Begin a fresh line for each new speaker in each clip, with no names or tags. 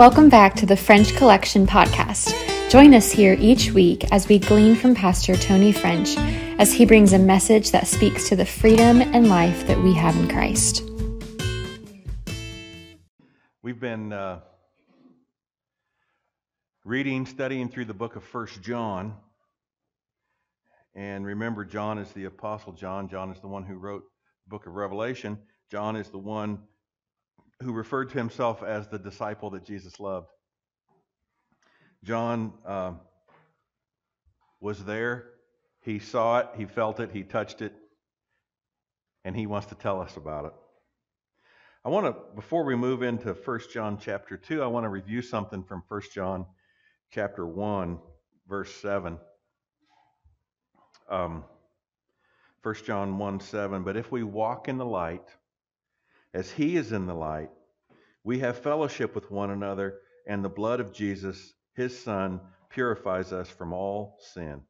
Welcome back to the French Collection podcast. Join us here each week as we glean from Pastor Tony French as he brings a message that speaks to the freedom and life that we have in Christ.
We've been uh, reading, studying through the book of First John. And remember, John is the Apostle John. John is the one who wrote the book of Revelation. John is the one who referred to himself as the disciple that Jesus loved. John uh, was there. He saw it, he felt it, he touched it, and he wants to tell us about it. I want to, before we move into 1 John chapter 2, I want to review something from 1 John chapter 1, verse 7. Um, 1 John 1 7. But if we walk in the light, as he is in the light, we have fellowship with one another, and the blood of Jesus, his Son, purifies us from all sin.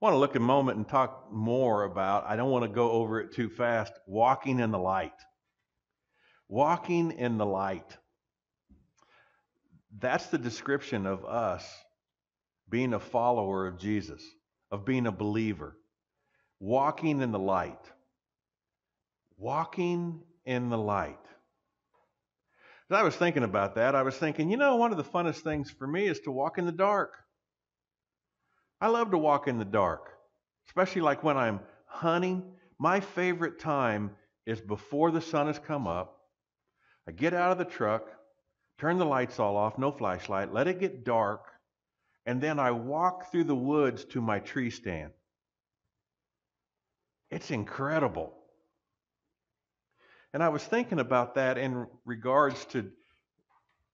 I want to look a moment and talk more about, I don't want to go over it too fast, walking in the light. Walking in the light. That's the description of us being a follower of Jesus, of being a believer. Walking in the light. Walking in the light. As I was thinking about that, I was thinking, you know, one of the funnest things for me is to walk in the dark. I love to walk in the dark, especially like when I'm hunting. My favorite time is before the sun has come up. I get out of the truck, turn the lights all off, no flashlight, let it get dark, and then I walk through the woods to my tree stand. It's incredible. And I was thinking about that in regards to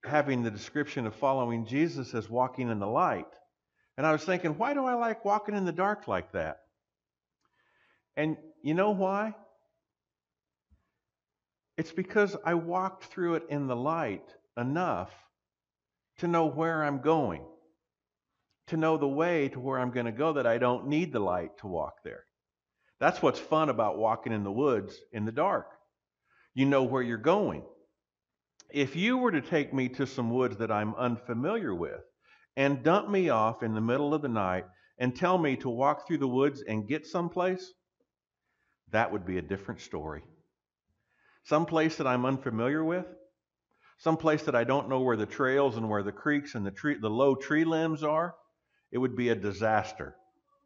having the description of following Jesus as walking in the light. And I was thinking, why do I like walking in the dark like that? And you know why? It's because I walked through it in the light enough to know where I'm going, to know the way to where I'm going to go that I don't need the light to walk there. That's what's fun about walking in the woods in the dark. You know where you're going. If you were to take me to some woods that I'm unfamiliar with and dump me off in the middle of the night and tell me to walk through the woods and get someplace, that would be a different story. Some place that I'm unfamiliar with, some place that I don't know where the trails and where the creeks and the tree, the low tree limbs are, it would be a disaster,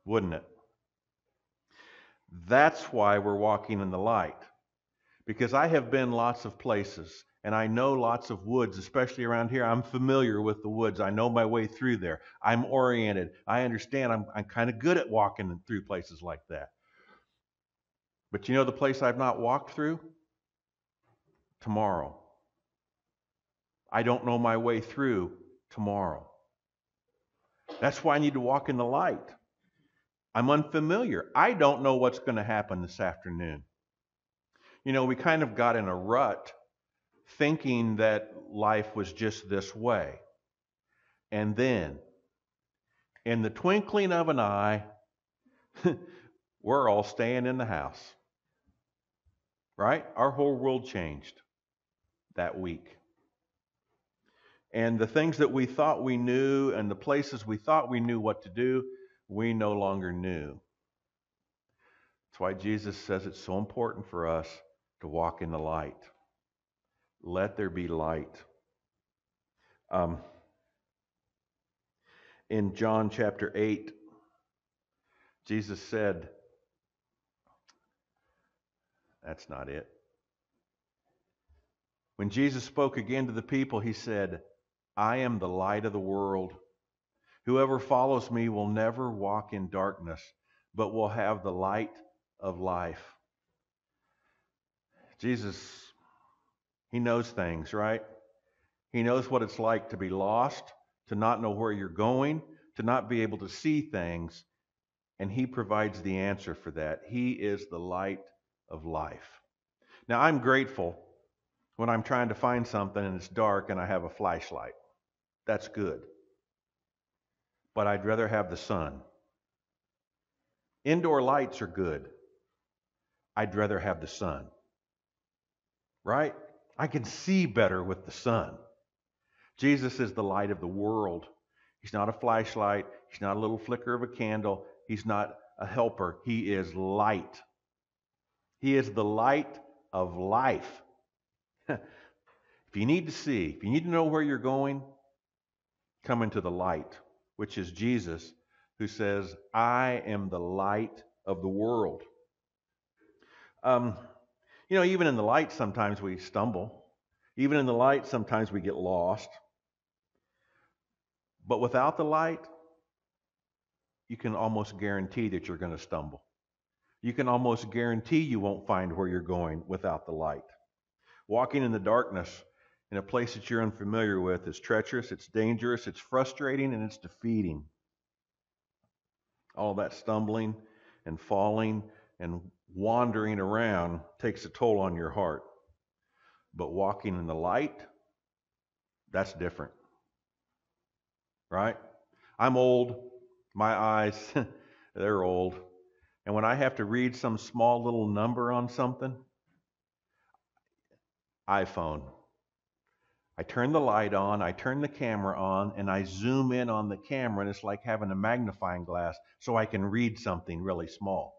wouldn't it? That's why we're walking in the light. Because I have been lots of places and I know lots of woods, especially around here. I'm familiar with the woods. I know my way through there. I'm oriented. I understand. I'm, I'm kind of good at walking through places like that. But you know the place I've not walked through? Tomorrow. I don't know my way through tomorrow. That's why I need to walk in the light. I'm unfamiliar. I don't know what's going to happen this afternoon. You know, we kind of got in a rut thinking that life was just this way. And then, in the twinkling of an eye, we're all staying in the house. Right? Our whole world changed that week. And the things that we thought we knew and the places we thought we knew what to do, we no longer knew. That's why Jesus says it's so important for us to walk in the light. Let there be light. Um, in John chapter 8, Jesus said, That's not it. When Jesus spoke again to the people, he said, I am the light of the world. Whoever follows me will never walk in darkness, but will have the light of life. Jesus, he knows things, right? He knows what it's like to be lost, to not know where you're going, to not be able to see things, and he provides the answer for that. He is the light of life. Now, I'm grateful when I'm trying to find something and it's dark and I have a flashlight. That's good. But I'd rather have the sun. Indoor lights are good. I'd rather have the sun. Right? I can see better with the sun. Jesus is the light of the world. He's not a flashlight. He's not a little flicker of a candle. He's not a helper. He is light. He is the light of life. if you need to see, if you need to know where you're going, come into the light, which is Jesus, who says, I am the light of the world. Um, you know, even in the light, sometimes we stumble. Even in the light, sometimes we get lost. But without the light, you can almost guarantee that you're going to stumble. You can almost guarantee you won't find where you're going without the light. Walking in the darkness in a place that you're unfamiliar with is treacherous, it's dangerous, it's frustrating, and it's defeating. All that stumbling and falling and wandering around takes a toll on your heart. But walking in the light, that's different. Right? I'm old. My eyes, they're old. And when I have to read some small little number on something, iPhone. I turn the light on, I turn the camera on, and I zoom in on the camera, and it's like having a magnifying glass so I can read something really small.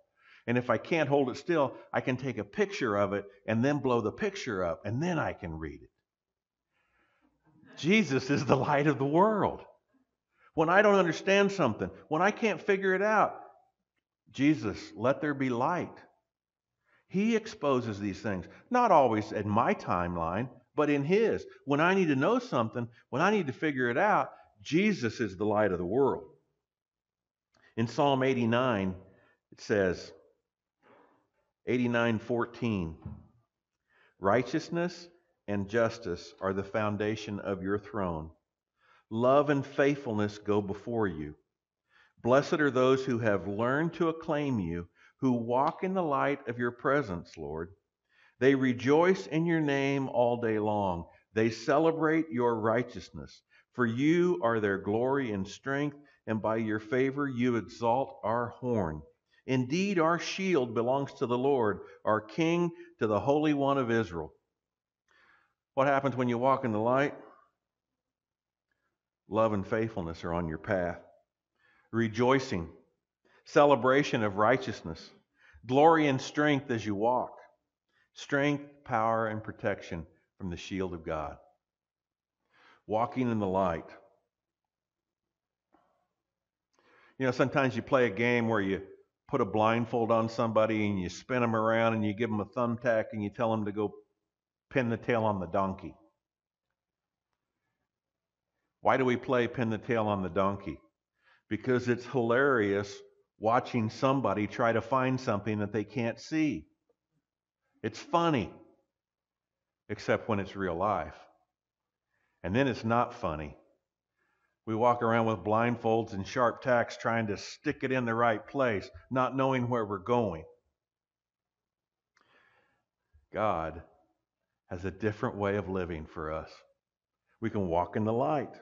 And if I can't hold it still, I can take a picture of it and then blow the picture up, and then I can read it. Jesus is the light of the world. When I don't understand something, when I can't figure it out, Jesus, let there be light. He exposes these things, not always in my timeline, but in His. When I need to know something, when I need to figure it out, Jesus is the light of the world. In Psalm 89, it says, 89:14 Righteousness and justice are the foundation of your throne. Love and faithfulness go before you. Blessed are those who have learned to acclaim you, who walk in the light of your presence, Lord. They rejoice in your name all day long. They celebrate your righteousness. For you are their glory and strength, and by your favor you exalt our horn. Indeed, our shield belongs to the Lord, our King to the Holy One of Israel. What happens when you walk in the light? Love and faithfulness are on your path. Rejoicing, celebration of righteousness, glory and strength as you walk, strength, power, and protection from the shield of God. Walking in the light. You know, sometimes you play a game where you put a blindfold on somebody and you spin them around and you give them a thumbtack and you tell them to go pin the tail on the donkey. Why do we play pin the tail on the donkey? Because it's hilarious watching somebody try to find something that they can't see. It's funny, except when it's real life. And then it's not funny we walk around with blindfolds and sharp tacks trying to stick it in the right place, not knowing where we're going. God has a different way of living for us. We can walk in the light.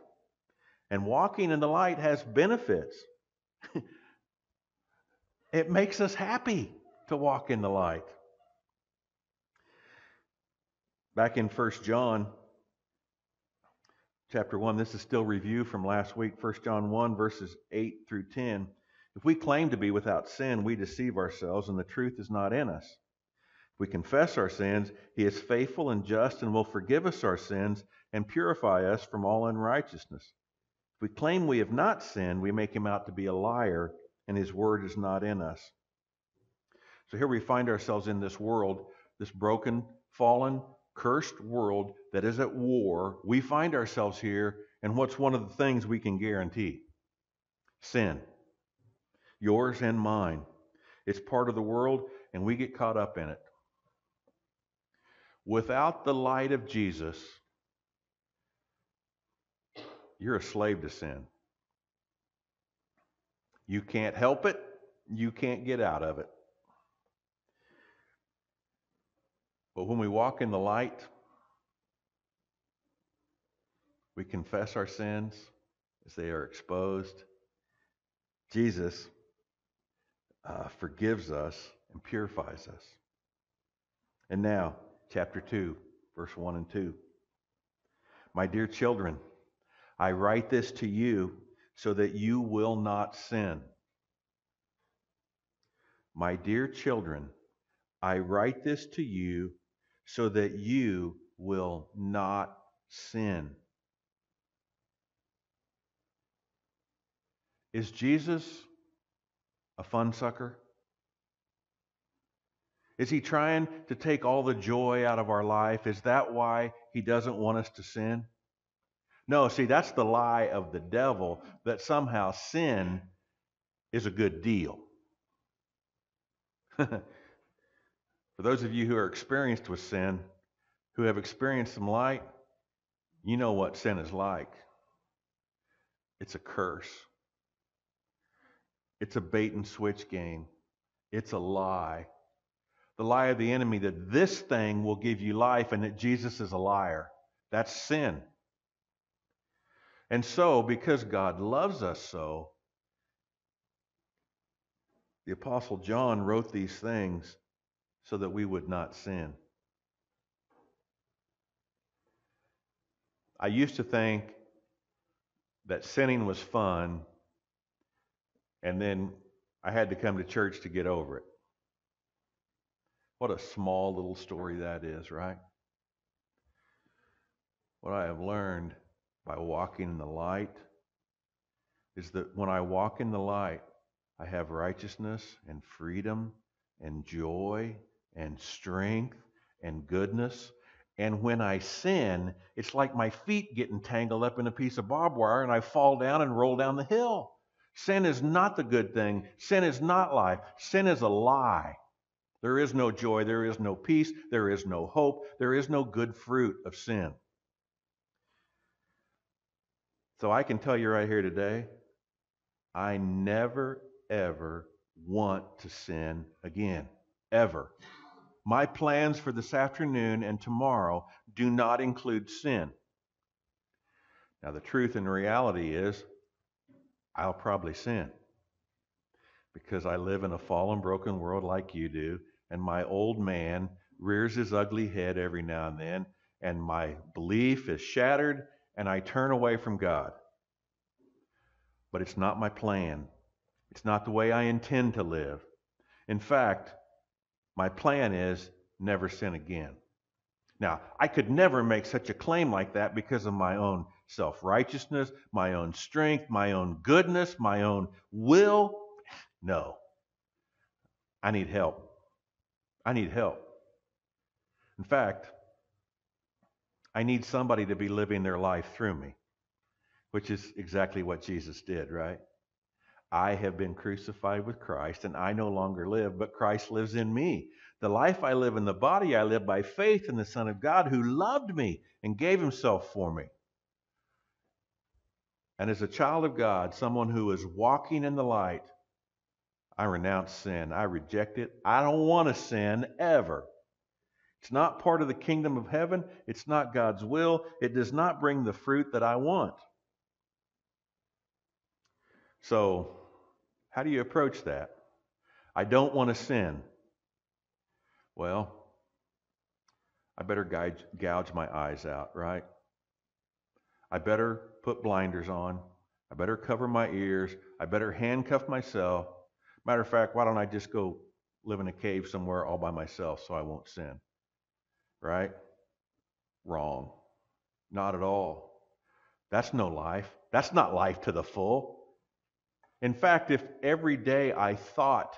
And walking in the light has benefits. it makes us happy to walk in the light. Back in 1 John chapter 1. This is still review from last week, 1 John 1, verses 8 through 10. If we claim to be without sin, we deceive ourselves, and the truth is not in us. If we confess our sins, he is faithful and just and will forgive us our sins and purify us from all unrighteousness. If we claim we have not sinned, we make him out to be a liar, and his word is not in us. So here we find ourselves in this world, this broken, fallen, cursed world that is at war, we find ourselves here, and what's one of the things we can guarantee? Sin. Yours and mine. It's part of the world, and we get caught up in it. Without the light of Jesus, you're a slave to sin. You can't help it, you can't get out of it. But when we walk in the light, we confess our sins as they are exposed. Jesus uh, forgives us and purifies us. And now, chapter 2, verse 1 and 2. My dear children, I write this to you so that you will not sin. My dear children, I write this to you so that you will not sin. Is Jesus a fun sucker? Is he trying to take all the joy out of our life? Is that why he doesn't want us to sin? No, see, that's the lie of the devil that somehow sin is a good deal. For those of you who are experienced with sin, who have experienced some light, you know what sin is like. It's a curse. It's a bait and switch game. It's a lie. The lie of the enemy that this thing will give you life and that Jesus is a liar. That's sin. And so, because God loves us so, the Apostle John wrote these things so that we would not sin. I used to think that sinning was fun, and then I had to come to church to get over it. What a small little story that is, right? What I have learned by walking in the light is that when I walk in the light, I have righteousness and freedom and joy and strength and goodness. And when I sin, it's like my feet getting tangled up in a piece of barbed wire and I fall down and roll down the hill. Sin is not the good thing. Sin is not life. Sin is a lie. There is no joy. There is no peace. There is no hope. There is no good fruit of sin. So I can tell you right here today, I never, ever want to sin again. Ever. My plans for this afternoon and tomorrow do not include sin. Now, the truth and reality is, I'll probably sin because I live in a fallen, broken world like you do, and my old man rears his ugly head every now and then, and my belief is shattered, and I turn away from God. But it's not my plan. It's not the way I intend to live. In fact, my plan is never sin again. Now, I could never make such a claim like that because of my own self righteousness, my own strength, my own goodness, my own will. No. I need help. I need help. In fact, I need somebody to be living their life through me, which is exactly what Jesus did, right? I have been crucified with Christ, and I no longer live, but Christ lives in me. The life I live in the body, I live by faith in the Son of God who loved me and gave himself for me. And as a child of God, someone who is walking in the light, I renounce sin. I reject it. I don't want to sin ever. It's not part of the kingdom of heaven. It's not God's will. It does not bring the fruit that I want. So, how do you approach that? I don't want to sin. Well, I better gouge, gouge my eyes out, right? I better put blinders on. I better cover my ears. I better handcuff myself. Matter of fact, why don't I just go live in a cave somewhere all by myself so I won't sin? Right? Wrong. Not at all. That's no life. That's not life to the full. In fact, if every day I thought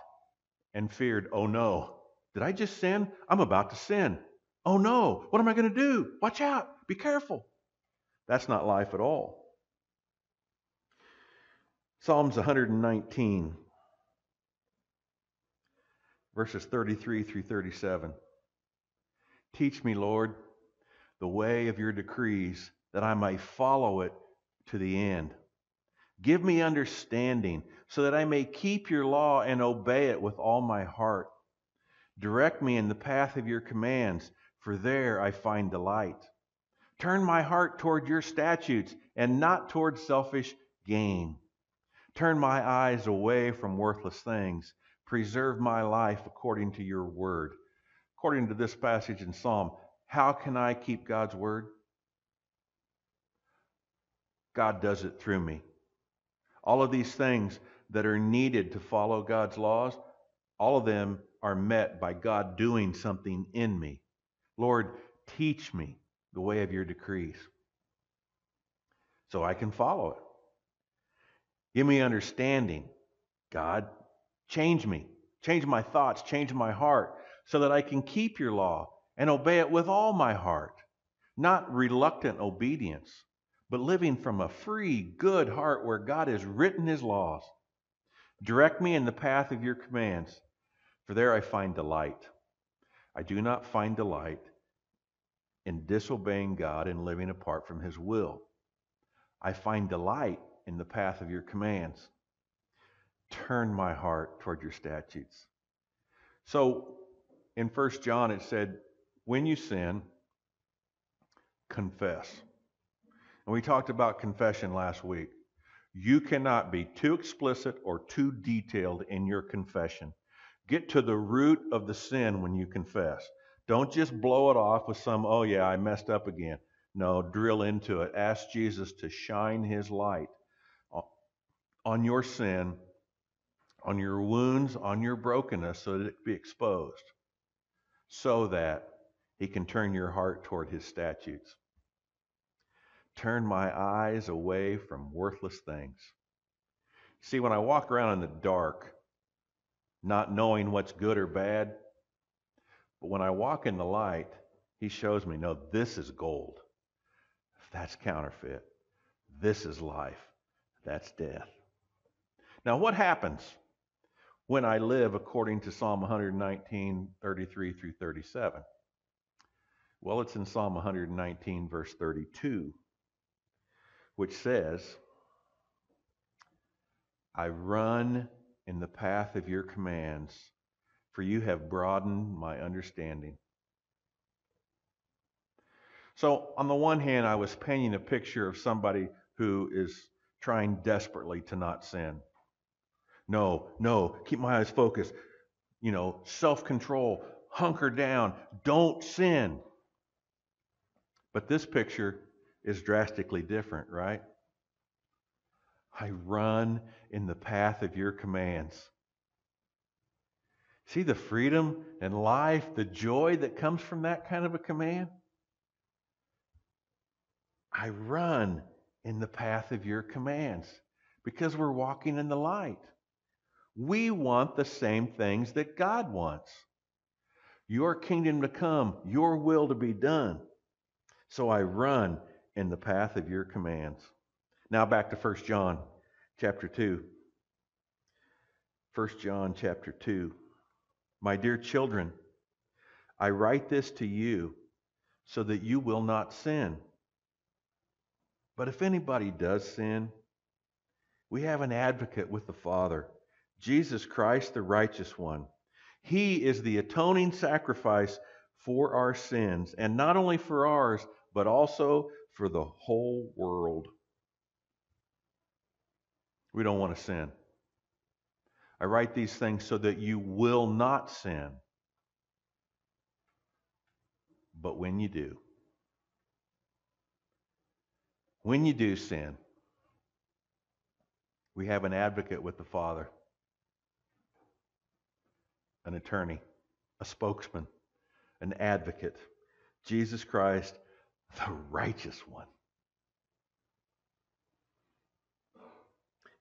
and feared, oh no, did I just sin? I'm about to sin. Oh no, what am I going to do? Watch out. Be careful. That's not life at all. Psalms 119, verses 33 through 37. Teach me, Lord, the way of your decrees, that I may follow it to the end. Give me understanding, so that I may keep your law and obey it with all my heart. Direct me in the path of your commands, for there I find delight. Turn my heart toward your statutes and not toward selfish gain. Turn my eyes away from worthless things. Preserve my life according to your word. According to this passage in Psalm, how can I keep God's word? God does it through me. All of these things that are needed to follow God's laws, all of them are met by God doing something in me. Lord, teach me the way of your decrees so I can follow it. Give me understanding. God, change me. Change my thoughts, change my heart, so that I can keep your law and obey it with all my heart. Not reluctant obedience, but living from a free, good heart where God has written his laws. Direct me in the path of your commands, for there I find delight. I do not find delight in disobeying God and living apart from his will. I find delight in the path of your commands. Turn my heart toward your statutes. So in 1 John it said, when you sin, confess. And we talked about confession last week. You cannot be too explicit or too detailed in your confession. Get to the root of the sin when you confess. Don't just blow it off with some, oh yeah, I messed up again. No, drill into it. Ask Jesus to shine his light on your sin, on your wounds, on your brokenness, so that it be exposed, so that he can turn your heart toward his statutes. Turn my eyes away from worthless things. See, when I walk around in the dark, not knowing what's good or bad, but when I walk in the light, he shows me, no, this is gold. That's counterfeit. This is life. That's death. Now, what happens when I live according to Psalm 119, 33 through 37? Well, it's in Psalm 119, verse 32 which says, I run in the path of your commands, for you have broadened my understanding. So, on the one hand, I was painting a picture of somebody who is trying desperately to not sin. No, no, keep my eyes focused. You know, self control, hunker down, don't sin. But this picture is drastically different, right? I run in the path of your commands. See the freedom and life, the joy that comes from that kind of a command? I run in the path of your commands because we're walking in the light. We want the same things that God wants. Your kingdom to come, your will to be done. So I run in the path of your commands. Now back to 1 John chapter 2. 1 John chapter 2. My dear children, I write this to you so that you will not sin. But if anybody does sin, we have an advocate with the Father, Jesus Christ, the righteous one. He is the atoning sacrifice for our sins, and not only for ours, but also for the whole world. We don't want to sin. I write these things so that you will not sin. But when you do, when you do sin, we have an advocate with the Father, an attorney, a spokesman, an advocate, Jesus Christ the righteous one.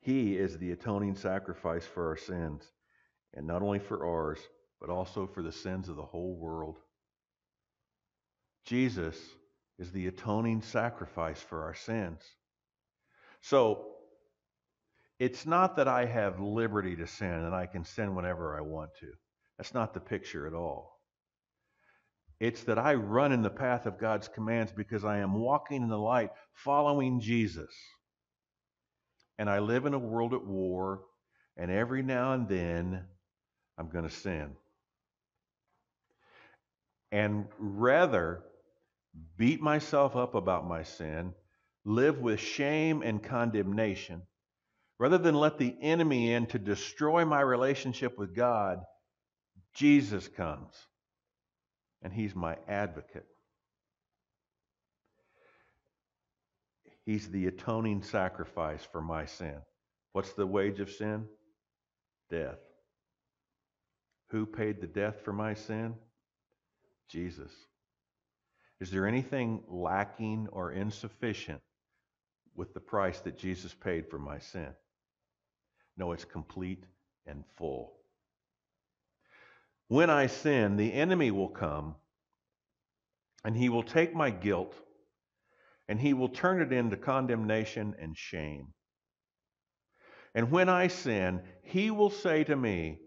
He is the atoning sacrifice for our sins, and not only for ours, but also for the sins of the whole world. Jesus is the atoning sacrifice for our sins. So, it's not that I have liberty to sin and I can sin whenever I want to. That's not the picture at all. It's that I run in the path of God's commands because I am walking in the light, following Jesus. And I live in a world at war, and every now and then I'm going to sin. And rather beat myself up about my sin, live with shame and condemnation, rather than let the enemy in to destroy my relationship with God, Jesus comes and he's my advocate. He's the atoning sacrifice for my sin. What's the wage of sin? Death. Who paid the death for my sin? Jesus. Is there anything lacking or insufficient with the price that Jesus paid for my sin? No, it's complete and full. When I sin, the enemy will come and he will take my guilt and he will turn it into condemnation and shame. And when I sin, he will say to me,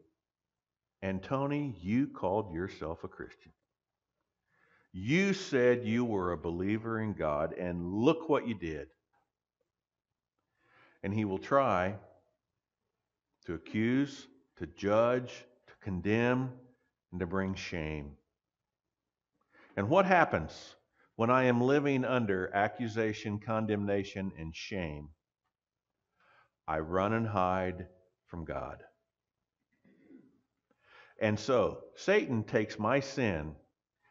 and Tony, you called yourself a Christian. You said you were a believer in God, and look what you did. And he will try to accuse, to judge, to condemn, and to bring shame. And what happens when I am living under accusation, condemnation, and shame? I run and hide from God. And so Satan takes my sin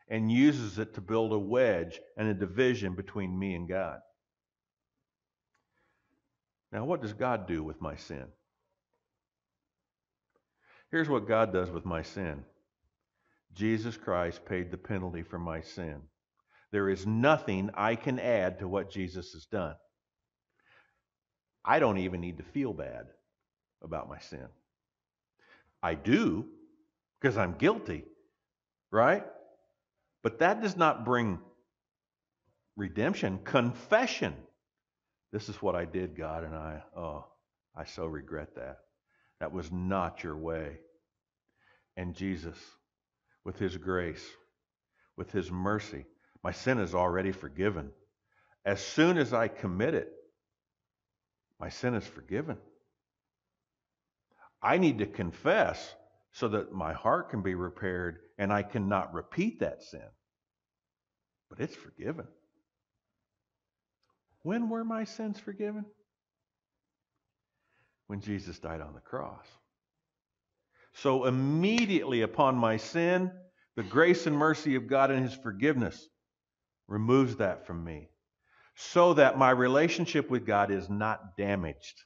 and uses it to build a wedge and a division between me and God. Now, what does God do with my sin? Here's what God does with my sin Jesus Christ paid the penalty for my sin. There is nothing I can add to what Jesus has done. I don't even need to feel bad about my sin. I do because I'm guilty, right? But that does not bring redemption, confession. This is what I did, God, and I, oh, I so regret that. That was not your way. And Jesus, with his grace, with his mercy, my sin is already forgiven. As soon as I commit it, my sin is forgiven. I need to confess so that my heart can be repaired and I cannot repeat that sin. But it's forgiven. When were my sins forgiven? When Jesus died on the cross. So immediately upon my sin, the grace and mercy of God and His forgiveness removes that from me so that my relationship with God is not damaged.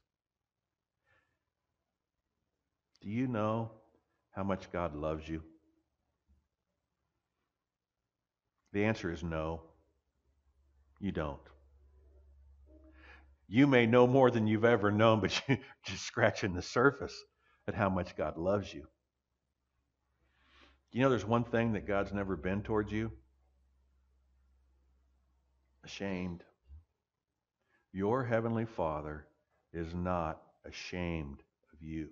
Do you know how much God loves you? The answer is no. You don't. You may know more than you've ever known, but you're just scratching the surface at how much God loves you. You know, there's one thing that God's never been towards you ashamed. Your heavenly Father is not ashamed of you.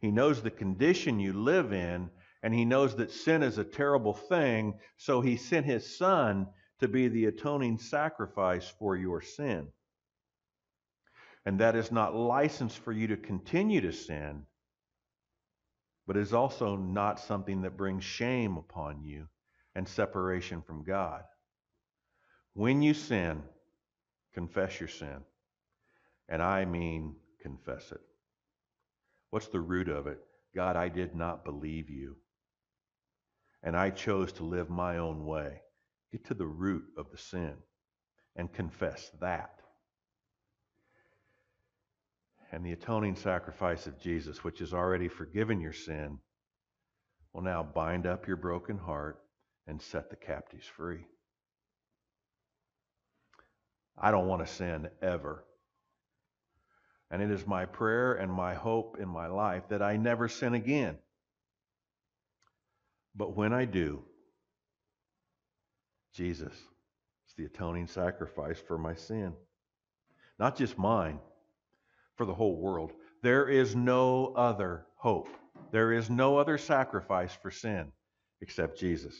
He knows the condition you live in, and he knows that sin is a terrible thing, so he sent his son to be the atoning sacrifice for your sin. And that is not license for you to continue to sin, but is also not something that brings shame upon you and separation from God. When you sin, confess your sin. And I mean confess it. What's the root of it? God, I did not believe you. And I chose to live my own way. Get to the root of the sin and confess that. And the atoning sacrifice of Jesus, which has already forgiven your sin, will now bind up your broken heart and set the captives free. I don't want to sin ever. And it is my prayer and my hope in my life that I never sin again. But when I do, Jesus is the atoning sacrifice for my sin. Not just mine, for the whole world. There is no other hope. There is no other sacrifice for sin except Jesus.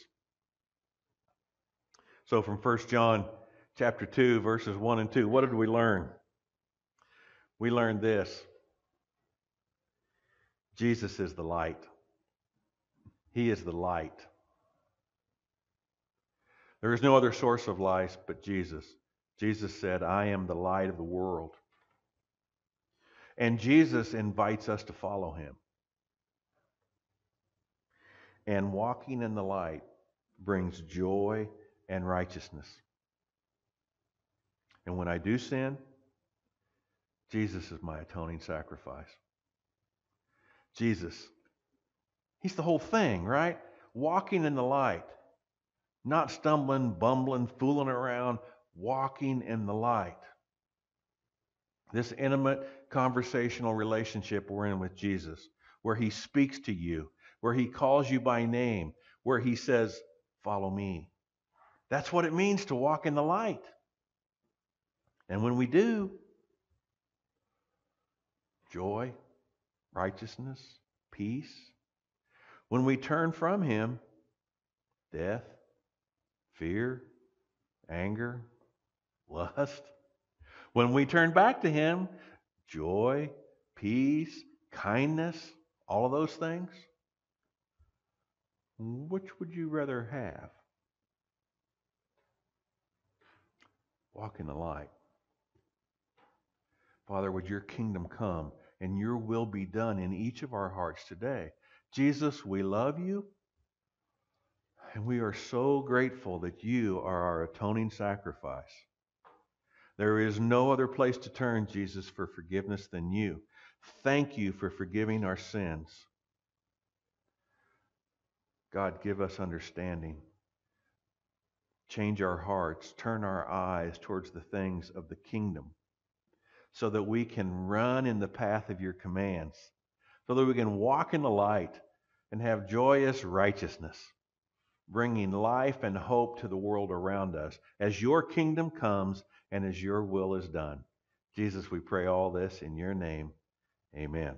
So from 1 John chapter 2 verses 1 and 2, what did we learn? we learned this Jesus is the light. He is the light. There is no other source of life but Jesus. Jesus said, I am the light of the world. And Jesus invites us to follow him. And walking in the light brings joy and righteousness. And when I do sin, Jesus is my atoning sacrifice. Jesus, He's the whole thing, right? Walking in the light, not stumbling, bumbling, fooling around, walking in the light. This intimate conversational relationship we're in with Jesus, where He speaks to you, where He calls you by name, where He says, Follow me. That's what it means to walk in the light. And when we do, joy, righteousness, peace. When we turn from Him, death, fear, anger, lust. When we turn back to Him, joy, peace, kindness, all of those things. Which would you rather have? Walk in the light. Father, would your kingdom come and your will be done in each of our hearts today? Jesus, we love you. And we are so grateful that you are our atoning sacrifice. There is no other place to turn, Jesus, for forgiveness than you. Thank you for forgiving our sins. God, give us understanding. Change our hearts, turn our eyes towards the things of the kingdom so that we can run in the path of your commands, so that we can walk in the light and have joyous righteousness, bringing life and hope to the world around us as your kingdom comes and as your will is done. Jesus, we pray all this in your name. Amen.